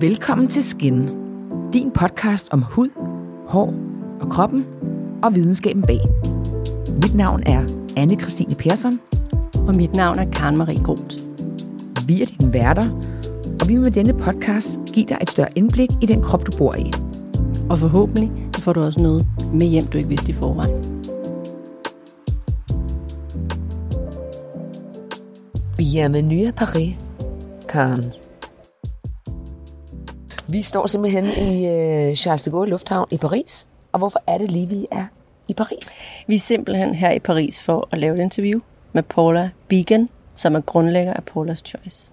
Velkommen til Skin, din podcast om hud, hår og kroppen og videnskaben bag. Mit navn er anne Christine Persson. Og mit navn er Karen Marie Groth. Vi er dine værter, og vi vil med denne podcast give dig et større indblik i den krop, du bor i. Og forhåbentlig får du også noget med hjem, du ikke vidste i forvejen. Bienvenue à Paris, Karen. Vi står simpelthen i uh, Charles de Gaulle Lufthavn i Paris. Og hvorfor er det lige, vi er i Paris? Vi er simpelthen her i Paris for at lave et interview med Paula Began, som er grundlægger af Paula's Choice.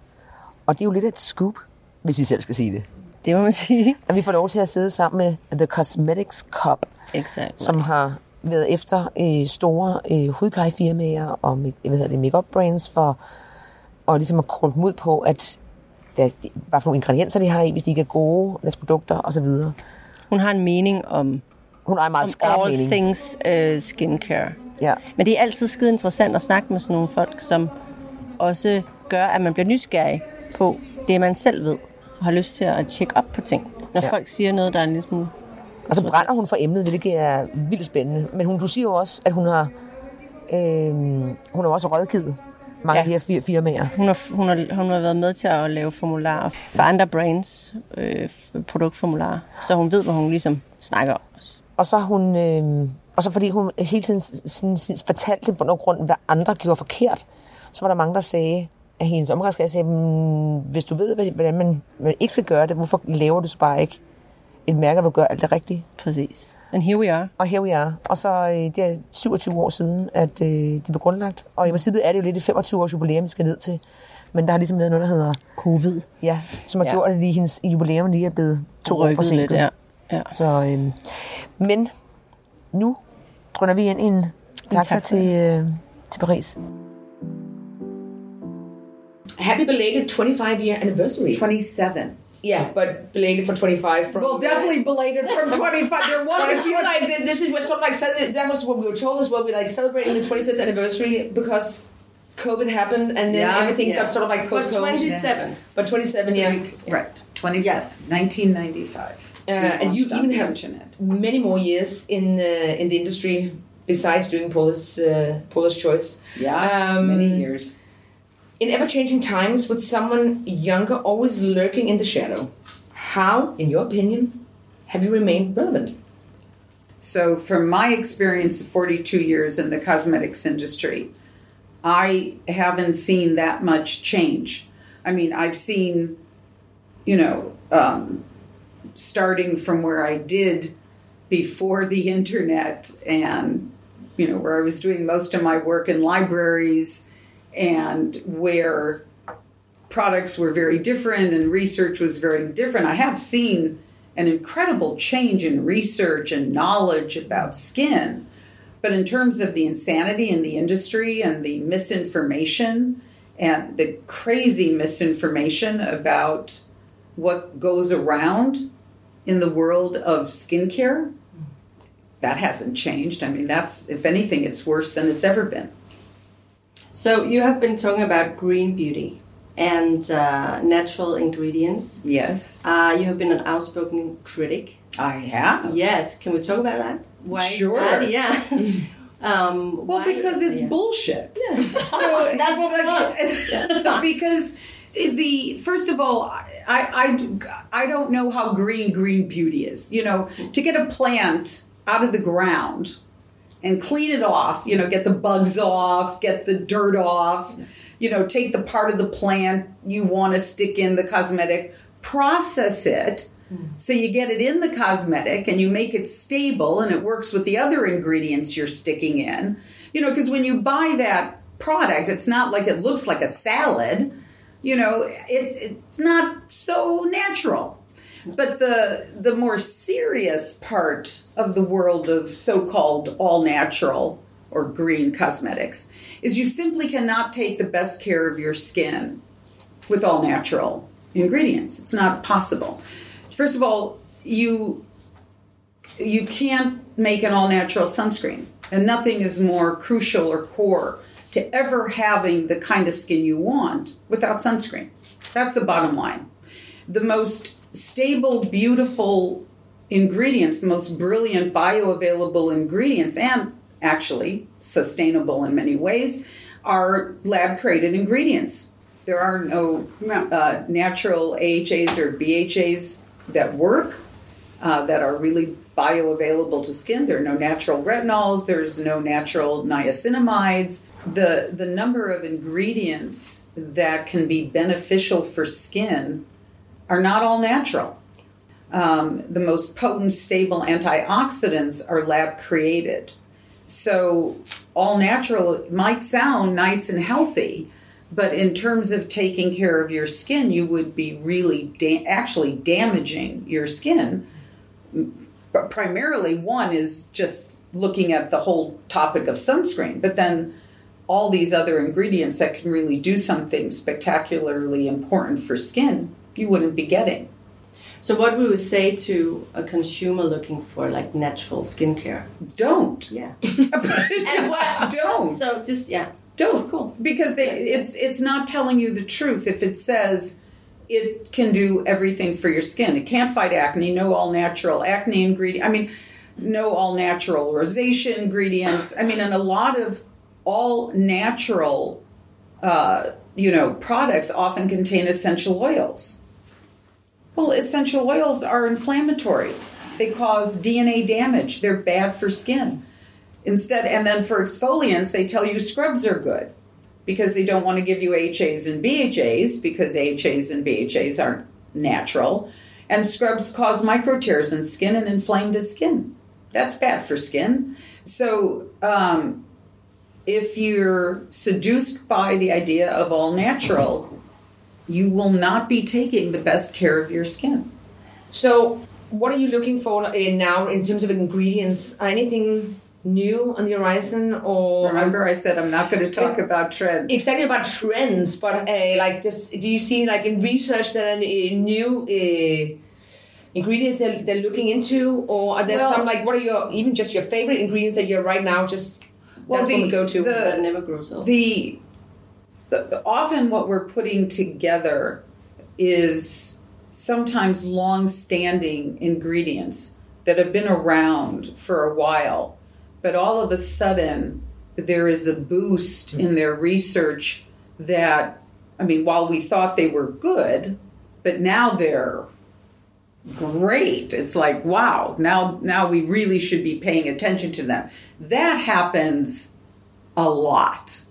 Og det er jo lidt et scoop, hvis vi selv skal sige det. Det må man sige. At vi får lov til at sidde sammen med The Cosmetics Cup, Exactly. som har været efter øh, store øh, hudplejefirmaer og hvad hedder det, make-up brands for og ligesom at dem ud på, at der, hvad for nogle ingredienser de har i, hvis de ikke er gode, deres produkter osv. Hun har en mening om, Hun har en meget om skarp all mening. things uh, skincare. Ja. Men det er altid skide interessant at snakke med sådan nogle folk, som også gør, at man bliver nysgerrig på det, man selv ved, og har lyst til at tjekke op på ting. Når ja. folk siger noget, der er en lille smule... Og så brænder hun for emnet, hvilket er vildt spændende. Men hun, du siger jo også, at hun har, øh, hun har også rådgivet mange Ja. af de her fir- firmaer. Hun har, hun, har, hun har været med til at lave formularer for andre brands, øh, produktformularer, så hun ved, hvad hun ligesom snakker om. Og så hun, øh, og så fordi hun hele tiden sådan, sådan, fortalte på nogen grund, hvad andre gjorde forkert, så var der mange, der sagde, at hendes omgangskreds sagde, "Mm, hvis du ved, hvordan man, man ikke skal gøre det, hvorfor laver du så bare ikke et mærke, hvor du gør alt det rigtige? Præcis. And here we are. Og her vi er. Og så øh, det er 27 år siden, at øh, det blev grundlagt. Og i princippet er det jo lidt et 25 års jubilæum, vi skal ned til. Men der har ligesom været noget, der hedder Covid. Ja, som har Ja. gjort, at lige hendes jubilæum lige er blevet to år forsinket. lidt, ja. ja. Så, øhm, men nu drøner vi ind i en taxa taxa. til, øh, til Paris. Happy belated 25 year anniversary. 27. Yeah, but belated for 25 from. Well, definitely belated from 25. There was But I a feel like this is what sort of like that was what we were told as well. We like celebrating the 25th anniversary because COVID happened and then Yeah, everything yeah. got sort of like postponed. But 27, yeah. Right. 20, Yes. 1995. Uh, and you even the have internet. many more years in uh, in the industry besides doing Polish, uh, Paula's choice. Yeah, Um, many years. In ever changing times, with someone younger always lurking in the shadow, how, in your opinion, have you remained relevant? So, from my experience of 42 years in the cosmetics industry, I haven't seen that much change. I mean, I've seen, you know, um, starting from where I did before the internet and, you know, where I was doing most of my work in libraries and where products were very different and research was very different. I have seen an incredible change in research and knowledge about skin. But in terms of the insanity in the industry and the misinformation and the crazy misinformation about what goes around in the world of skincare, that hasn't changed. I mean, that's, if anything, it's worse than it's ever been. So you have been talking about green beauty and uh, natural ingredients. Yes, Uh, you have been an outspoken critic. I have. Yes, can we talk about that? Why Sure. that? Yeah. um, Well, because it's yeah. bullshit. Yeah. So That's what want. because the first of all, I, I I don't know how green green beauty is. You know, to get a plant out of the ground and clean it off. You know, get the bugs off, get the dirt off. You know, take the part of the plant you want to stick in the cosmetic, process it. Hmm. So you get it in the cosmetic and you make it stable and it works with the other ingredients you're sticking in. You know, because when you buy that product, it's not like it looks like a salad. You know, it, it's not so natural. But the the more serious part of the world of so-called all natural or green cosmetics is you simply cannot take the best care of your skin with all natural ingredients. It's not possible. First of all, you you can't make an all natural sunscreen, and nothing is more crucial or core to ever having the kind of skin you want without sunscreen. That's the bottom line. The most stable, beautiful ingredients, the most brilliant bioavailable ingredients, and actually sustainable in many ways, are lab created ingredients. There are no uh, natural AHAs or BHAs that work, uh, that are really bioavailable to skin. There are no natural retinols, there's no natural niacinamides. The, the number of ingredients that can be beneficial for skin are not all natural. Um, the most potent, stable antioxidants are lab created. So, all natural might sound nice and healthy, but in terms of taking care of your skin, you would be really da- actually damaging your skin. But primarily, one is just looking at the whole topic of sunscreen, but then all these other ingredients that can really do something spectacularly important for skin, you wouldn't be getting. So, what we would say to a consumer looking for like natural skincare? Don't. Yeah. and what? Don't. So, just yeah. Don't. Cool. Because they, it's it's not telling you the truth if it says it can do everything for your skin. It can't fight acne. No all natural acne ingredient. I mean, no all natural rosacea ingredients. I mean, and a lot of all natural, uh, you know, products often contain essential oils well, essential oils are inflammatory. They cause DNA damage. They're bad for skin. Instead, and then for exfoliants, they tell you scrubs are good because they don't want to give you AHAs and BHAs because AHAs and BHAs aren't natural. And scrubs cause micro tears in skin and inflame the skin. That's bad for skin. So, um, if you're seduced by the idea of all natural, you will not be taking the best care of your skin. So, what are you looking for in now in terms of ingredients? Anything new on the horizon, or remember I said I'm not going to talk about trends. Exactly about trends, but uh, like just do you see like in research that are uh, new? Uh, ingredients that they're looking into or are there well, some like what are your even just your favorite ingredients that you're right now just well, that's the, go to that never grows old the often what we're putting together is sometimes long standing ingredients that have been around for a while, but all of a sudden there is a boost hmm. in their research that, I mean, while we thought they were good, but now they're great. It's like, wow, now now we really should be paying attention to them. That happens a lot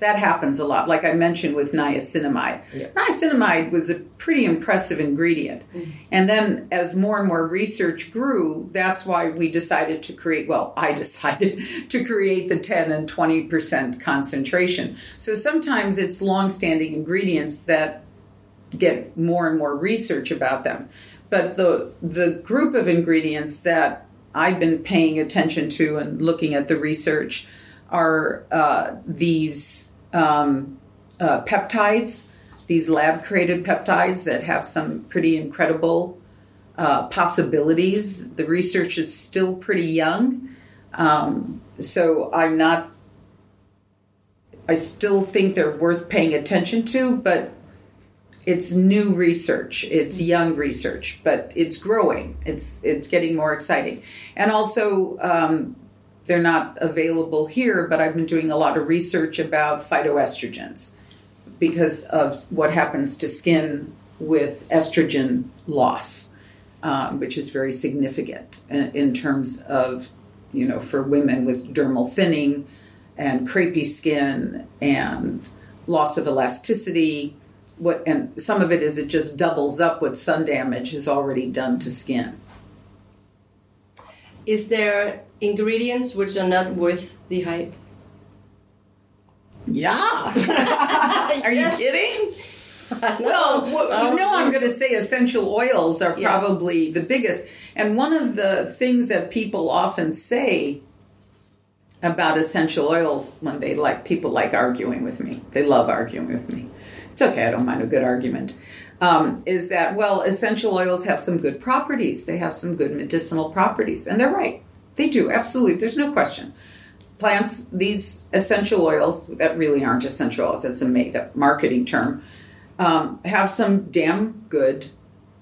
that happens a lot. Like I mentioned with niacinamide. Yeah. Niacinamide was a pretty impressive ingredient. Mm-hmm. And then as more and more research grew, that's why we decided to create, well, I decided to create the 10 and 20% concentration. So sometimes it's long-standing ingredients that get more and more research about them. But the the group of ingredients that I've been paying attention to and looking at the research are uh, these um, uh, peptides, these lab created peptides that have some pretty incredible uh, possibilities. The research is still pretty young, um, so I'm not. I still think they're worth paying attention to, but it's new research. It's young research, but it's growing. It's it's getting more exciting, and also um, they're not available here, but I've been doing a lot of research about phytoestrogens because of what happens to skin with estrogen loss, um, which is very significant in, in, terms of, you know, for women with dermal thinning and crepey skin and loss of elasticity. What and some of it is it just doubles up what sun damage has already done to skin. Is there ingredients which are not worth the hype? Yeah. are you kidding? well, you know, I'm going to say essential oils are yeah. probably the biggest. And one of the things that people often say about essential oils when they like people like arguing with me, they love arguing with me. It's okay, I don't mind a good argument um, is that, well, essential oils have some good properties. They have some good medicinal properties. And they're right. They do, absolutely. There's no question. Plants, these essential oils that really aren't essential oils, it's a made up marketing term, um, have some damn good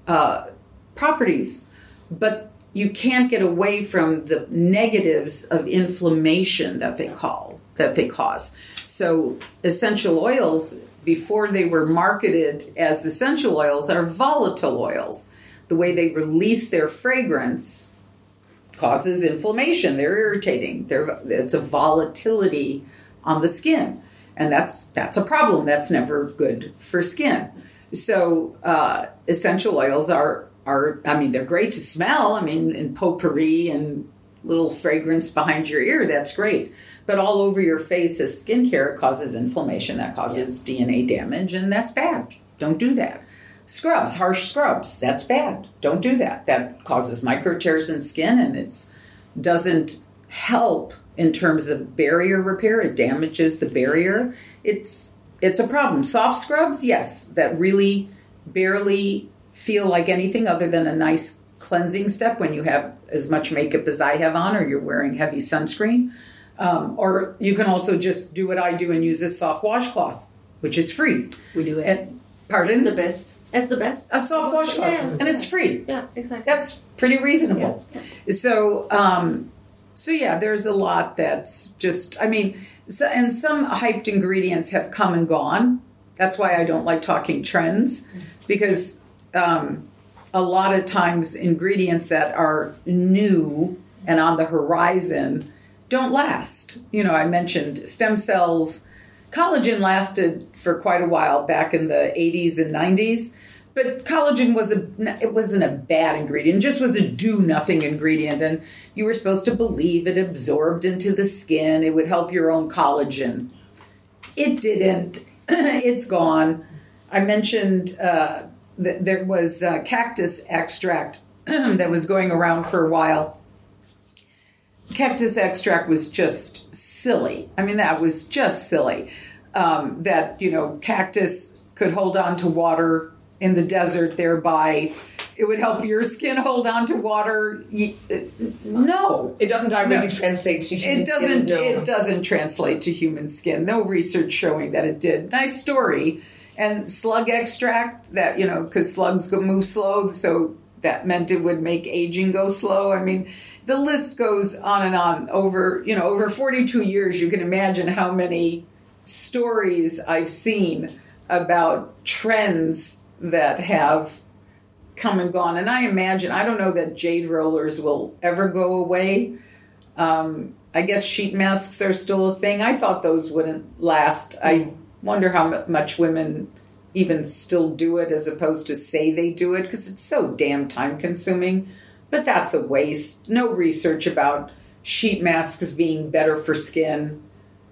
uh, properties, but you can't get away from the negatives of inflammation that they call that they cause. So essential oils before they were marketed as essential oils are volatile oils. The way they release their fragrance causes inflammation. They're irritating. They're, it's a volatility on the skin, and that's that's a problem. That's never good for skin. So uh, essential oils are are I mean they're great to smell. I mean in potpourri and little fragrance behind your ear that's great. But all over your face as skincare causes inflammation that causes yeah. DNA damage and that's bad. Don't do that. Scrubs, harsh scrubs, that's bad. Don't do that. That causes micro tears in skin and it's doesn't help in terms of barrier repair. It damages the barrier. It's it's a problem. Soft scrubs, yes, that really barely feel like anything other than a nice cleansing step when you have as much makeup as I have on or you're wearing heavy sunscreen. Um, or you can also just do what I do and use a soft washcloth, which is free. We do it. And, pardon? It's the best. It's the best. A soft washcloth, yes. and it's free. Yeah, exactly. That's pretty reasonable. Yeah. So, um, so yeah, there's a lot that's just. I mean, so, and some hyped ingredients have come and gone. That's why I don't like talking trends, because um, a lot of times ingredients that are new and on the horizon don't last. You know, I mentioned stem cells. Collagen lasted for quite a while back in the 80s and 90s, but collagen was a it wasn't a bad ingredient, it just was a do nothing ingredient and you were supposed to believe it absorbed into the skin, it would help your own collagen. It didn't. it's gone. I mentioned uh, that there was cactus extract that was going around for a while. Cactus extract was just silly. I mean, that was just silly. Um, that, you know, cactus could hold on to water in the desert, thereby it would help your skin hold on to water. Uh, no, it doesn't directly no. translate to human it doesn't, skin. No. It doesn't translate to human skin. No research showing that it did. Nice story and slug extract that you know because slugs go move slow so that meant it would make aging go slow i mean the list goes on and on. Over you know over 42 years you can imagine how many stories i've seen about trends that have come and gone. And i imagine i don't know that jade rollers will ever go away. Um, i guess sheet masks are still a thing. I thought those wouldn't last. I wonder how much women even still do it as opposed to say they do it because it's so damn time consuming. But that's a waste. No research about sheet masks being better for skin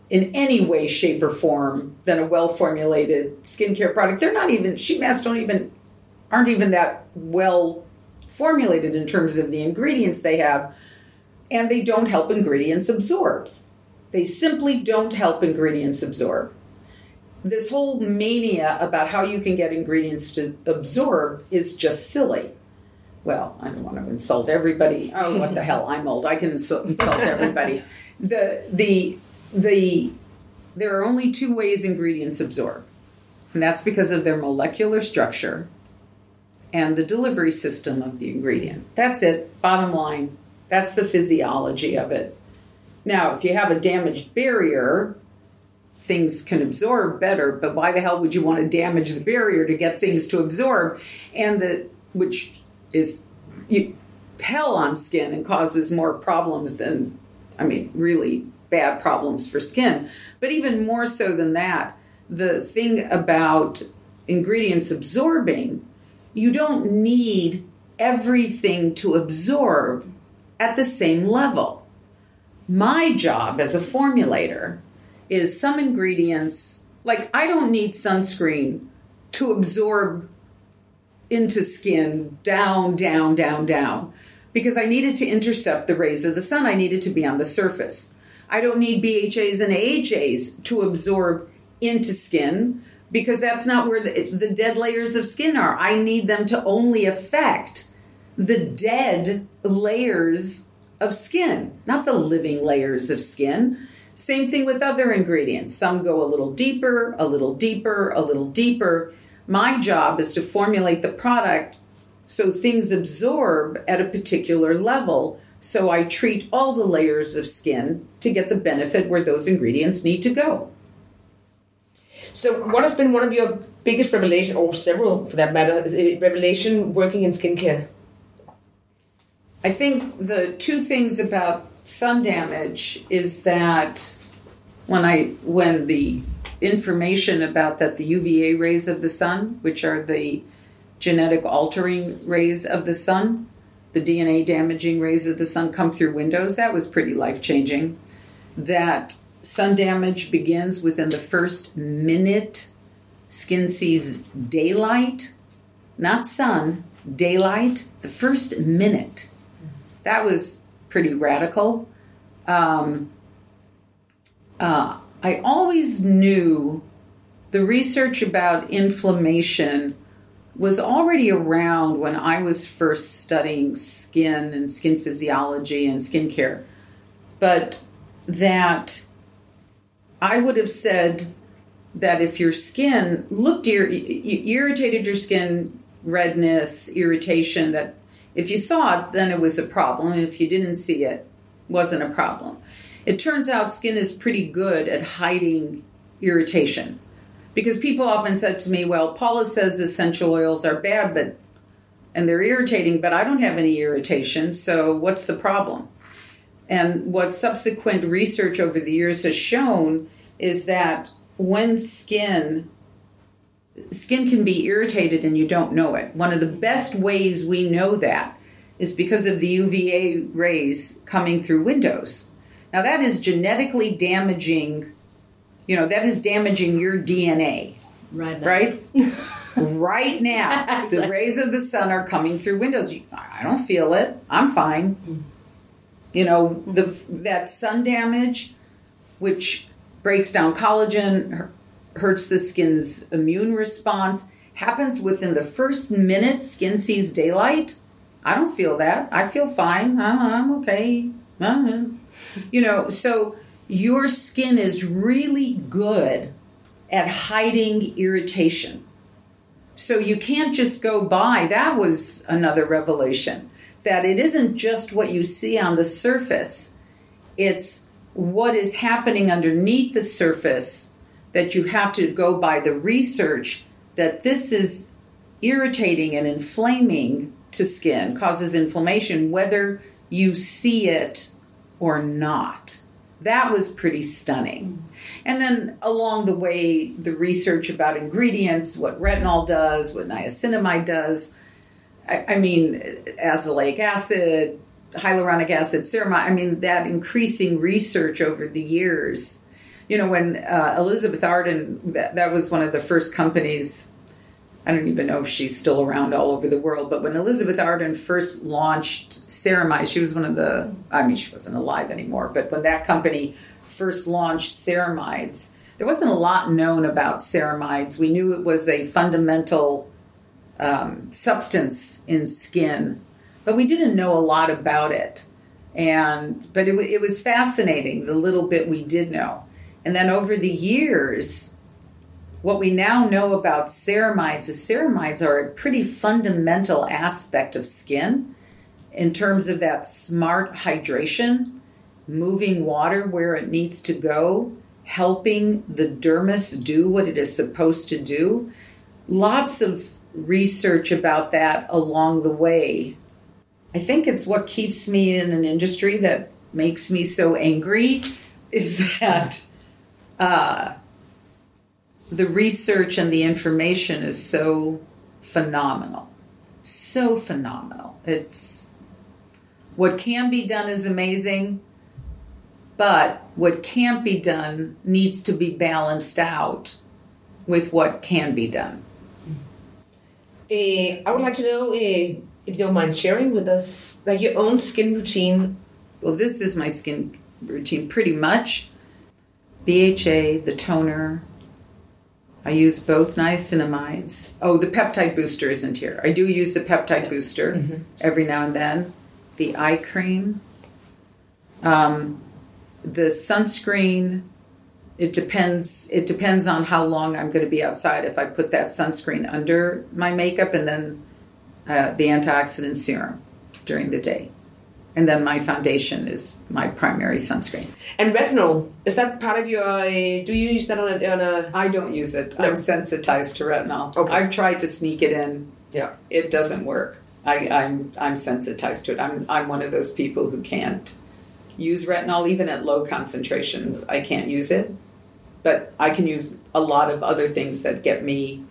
in any way, shape, or form than a well formulated skincare product. They're not even, sheet masks don't even, aren't even that well formulated in terms of the ingredients they have, and they don't help ingredients absorb. They simply don't help ingredients absorb this whole mania about how you can get ingredients to absorb is just silly. Well, I don't want to insult everybody. Oh, what the hell? I'm old. I can insult, insult everybody. The the the there are only two ways ingredients absorb, and that's because of their molecular structure and the delivery system of the ingredient. That's it. Bottom line. That's the physiology of it. Now, if you have a damaged barrier, things can absorb better but why the hell would you want to damage the barrier to get things to absorb and the which is you, hell on skin and causes more problems than i mean really bad problems for skin. But even more so than that the thing about ingredients absorbing you don't need everything to absorb at the same level. My job as a formulator is some ingredients, like I don't need sunscreen to absorb into skin down, down, down, down, because I needed to intercept the rays of the sun. I needed to be on the surface. I don't need BHAs and AHAs to absorb into skin because that's not where the, the dead layers of skin are. I need them to only affect the dead layers of skin, not the living layers of skin. Same thing with other ingredients. Some go a little deeper, a little deeper, a little deeper. My job is to formulate the product So things absorb at a particular level. So I treat all the layers of skin to get the benefit where those ingredients need to go. So, what has been one of your biggest revelation, or several for that matter, is a revelation working in skincare? I think the two things about sun damage is that when I when the information about that the UVA rays of the sun, which are the genetic altering rays of the sun, the DNA damaging rays of the sun come through windows, that was pretty life changing. That sun damage begins within the first minute skin sees daylight, not sun, daylight, the first minute. That was pretty radical. Um, uh, I always knew the research about inflammation was already around when I was first studying skin and skin physiology and skincare, but that I would have said that if your skin looked ir- irritated your skin, redness, irritation, that if you saw it, then it was a problem. If you didn't see it, wasn't a problem. It turns out skin is pretty good at hiding irritation. Because people often said to me, well, Paula says essential oils are bad, but and they're irritating, but I don't have any irritation, so what's the problem? And what subsequent research over the years has shown is that when skin skin can be irritated and you don't know it. One of the best ways we know that is because of the UVA rays coming through windows. Now that is genetically damaging, you know, that is damaging your DNA. Right. Now. Right? right now. The rays of the sun are coming through windows. I don't feel it. I'm fine. You know, the that sun damage which breaks down collagen, hurts the skin's immune response, happens within the first minute skin sees daylight. I don't feel that. I feel fine. I'm okay. Uh-huh. You know, so your skin is really good at hiding irritation. So you can't just go by. That was another revelation that it isn't just what you see on the surface, it's what is happening underneath the surface that you have to go by the research that this is irritating and inflaming to skin, causes inflammation, whether you see it or not. That was pretty stunning. And then along the way, the research about ingredients, what retinol does, what niacinamide does. I, I mean, azelaic acid, hyaluronic acid, ceramide. I mean, that increasing research over the years. You know, when uh, Elizabeth Arden, that, that was one of the first companies. I don't even know if she's still around all over the world, but when Elizabeth Arden first launched Ceramide, she was one of the, I mean, she wasn't alive anymore, but when that company first launched ceramides, there wasn't a lot known about ceramides. We knew it was a fundamental um, substance in skin but we didn't know a lot about it. And but it, it was fascinating the little bit we did know. And then over the years, what we now know about ceramides is ceramides are a pretty fundamental aspect of skin in terms of that smart hydration, moving water where it needs to go, helping the dermis do what it is supposed to do. Lots of research about that along the way I think it's what keeps me in an industry that makes me so angry is that uh, the research and the information is so phenomenal. So phenomenal. It's what can be done is amazing, but what can't be done needs to be balanced out with what can be done. Uh, I would like to know uh, if you don't mind sharing with us, like your own skin routine. Well, this is my skin routine pretty much. BHA, the toner. I use both niacinamides. Oh, the peptide booster isn't here. I do use the peptide booster mm-hmm. every now and then. The eye cream. Um, the sunscreen. It depends. It depends on how long I'm going to be outside. If I put that sunscreen under my makeup and then uh, the antioxidant serum during the day. And then my foundation is my primary sunscreen. And retinol, is that part of your, uh, do you use that on a, on a I don't use it. No. I'm sensitized to retinol. Okay. I've tried to sneak it in. yeah. It doesn't work. I, I'm I'm sensitized to it. I'm I'm one of those people who can't use retinol even at low concentrations. I can't use it, but I can use a lot of other things that get me.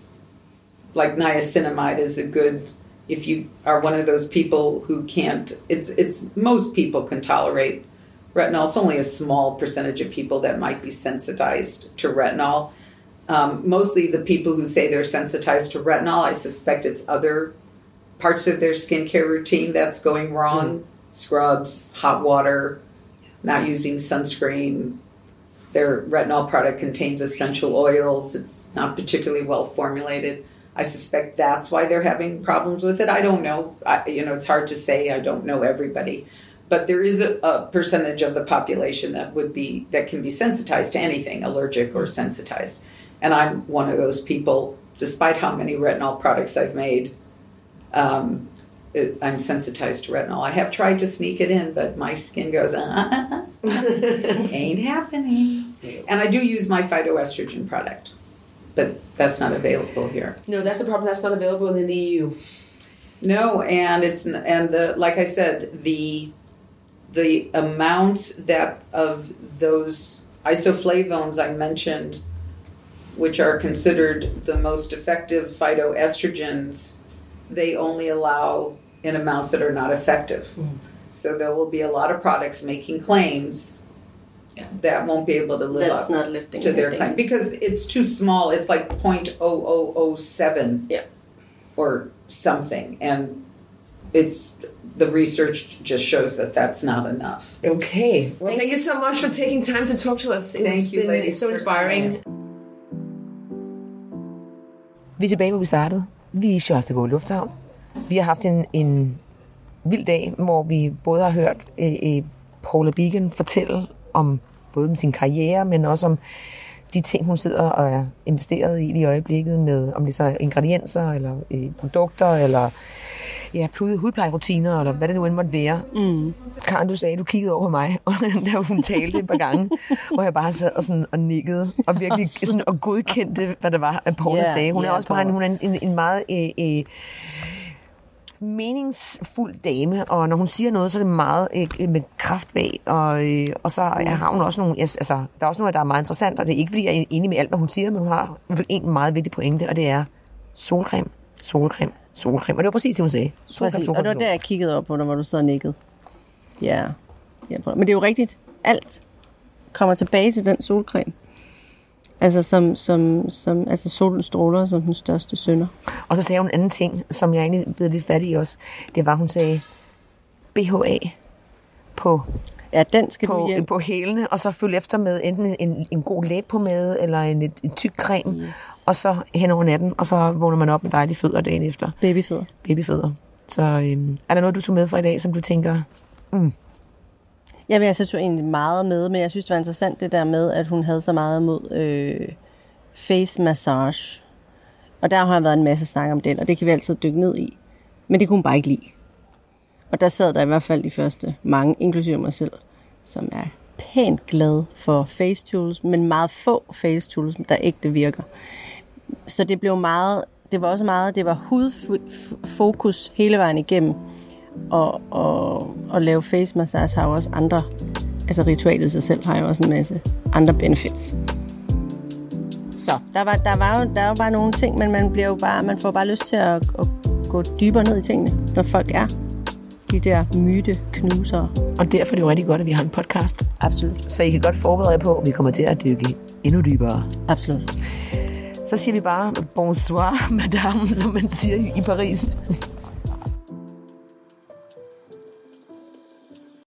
Like niacinamide is a good. If you are one of those people who can't, it's it's most people can tolerate retinol. It's only a small percentage of people that might be sensitized to retinol. Um, mostly the people who say they're sensitized to retinol, I suspect it's other parts of their skincare routine that's going wrong scrubs, hot water, not using sunscreen. Their retinol product contains essential oils, it's not particularly well formulated. I suspect that's why they're having problems with it. I don't know. I, you know, it's hard to say. I don't know everybody. But there is a, a percentage of the population that would be that can be sensitized to anything, allergic or sensitized. And I'm one of those people, despite how many retinol products I've made, um, it, I'm sensitized to retinol. I have tried to sneak it in, but my skin goes, uh, uh, uh, uh ain't happening. And I do use my phytoestrogen product, but that's not available here. No, that's the problem. That's not available in the EU. No, and it's and the like I said the the amounts that of those isoflavones I mentioned, which are considered the most effective phytoestrogens, they only allow in amounts that are not effective. Mm. So there will be a lot of products making claims that won't be able to live That's up not lifting to their anything. claim because it's too small. It's like 0.0007 Yeah. or something, and it's the research just shows that that's not enough. Okay. Well, thank you so much for taking time to talk to us. It's Thank you, been ladies, so inspiring. Vi er tilbage, hvor vi startede. Vi er i Charles de Gaulle Lufthavn. Vi har haft en, en vild dag, hvor vi både har hørt øh, øh, Paula Begoun fortælle om både om sin karriere, men også om de ting, hun sidder og er investeret i i øjeblikket, med om det så er ingredienser, eller øh, produkter, eller ja, pludede hudplejerutiner, eller hvad det nu end måtte være. Mm. Karen, du sagde, du kiggede over på mig, og da hun talte et par gange, hvor jeg bare sad og, sådan, og nikkede, og virkelig sådan, og godkendte, hvad det var, at Paula Ja, sagde. Hun er ja, også bare en, hun er en, en, en meget... Øh, øh, meningsfuld dame, og når hun siger noget, så er det meget øh, med kraft bag, og, øh, og så har hun også nogle, altså, der er også noget, der er meget interessant, og det er ikke, fordi jeg er enig med alt, hvad hun siger, men hun har i hvert fald en meget vigtig pointe, og det er solcreme, solcreme, solcreme, og det var præcis det, hun sagde. Solcreme, Præcis, og solcreme, det var der, jeg kiggede op på dig, hvor du sad og nikkede. Ja. ja Men det er jo rigtigt. Alt kommer tilbage til den solcreme. Altså, som, som, som, altså solens stråler som den største synder. Og så sagde hun en anden ting, som jeg egentlig blev lidt fat i også. Det var, hun sagde BHA på, Ja, den skal du på, hjem. på hælene, og så følge efter med enten en, en god læbepomade eller en, en, tyk creme, Yes. og så hen over natten, og så vågner man op med dejlige fødder dagen efter. Babyfødder. Babyfødder. Så øhm, er der noget, du tog med fra i dag, som du tænker, Jamen, jeg tog egentlig meget med, men jeg synes, det var interessant det der med, at hun havde så meget mod øh, face massage. Og der har været en masse snak om den, og det kan vi altid dykke ned i. Men det kunne hun bare ikke lide. Og der sad der i hvert fald de første mange, inklusive mig selv, som er pænt glad for face tools, men meget få face tools, der ægte virker. Så det blev meget, det var også meget, det var hudfokus hele vejen igennem. Og, og, og lave face massage har jo også andre, altså ritualet i sig selv har jo også en masse andre benefits. Så der var, der var jo der var bare nogle ting, men man, bliver jo bare, man får bare lyst til at, at gå dybere ned i tingene, når folk er de der myte knusere. og derfor er det jo rigtig godt, at vi har en podcast, Absolut. så I kan godt forberede jer på, at vi kommer til at dykke endnu dybere. Absolut. Så siger vi bare bonsoir, madame, som man siger i Paris.